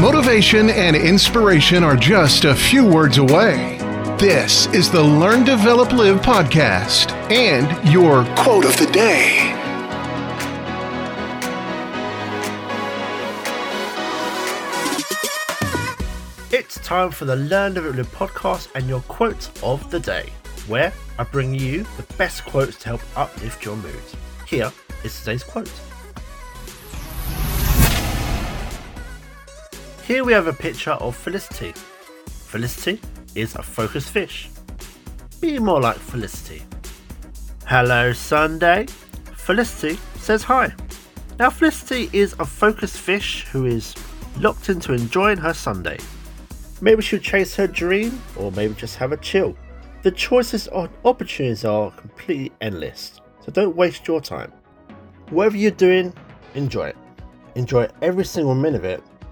Motivation and inspiration are just a few words away. This is the Learn, Develop, Live podcast and your quote of the day. It's time for the Learn, Develop, Live podcast and your quote of the day, where I bring you the best quotes to help uplift your mood. Here is today's quote. Here we have a picture of Felicity. Felicity is a focused fish. Be more like Felicity. Hello, Sunday. Felicity says hi. Now, Felicity is a focused fish who is locked into enjoying her Sunday. Maybe she'll chase her dream, or maybe just have a chill. The choices and opportunities are completely endless, so don't waste your time. Whatever you're doing, enjoy it. Enjoy every single minute of it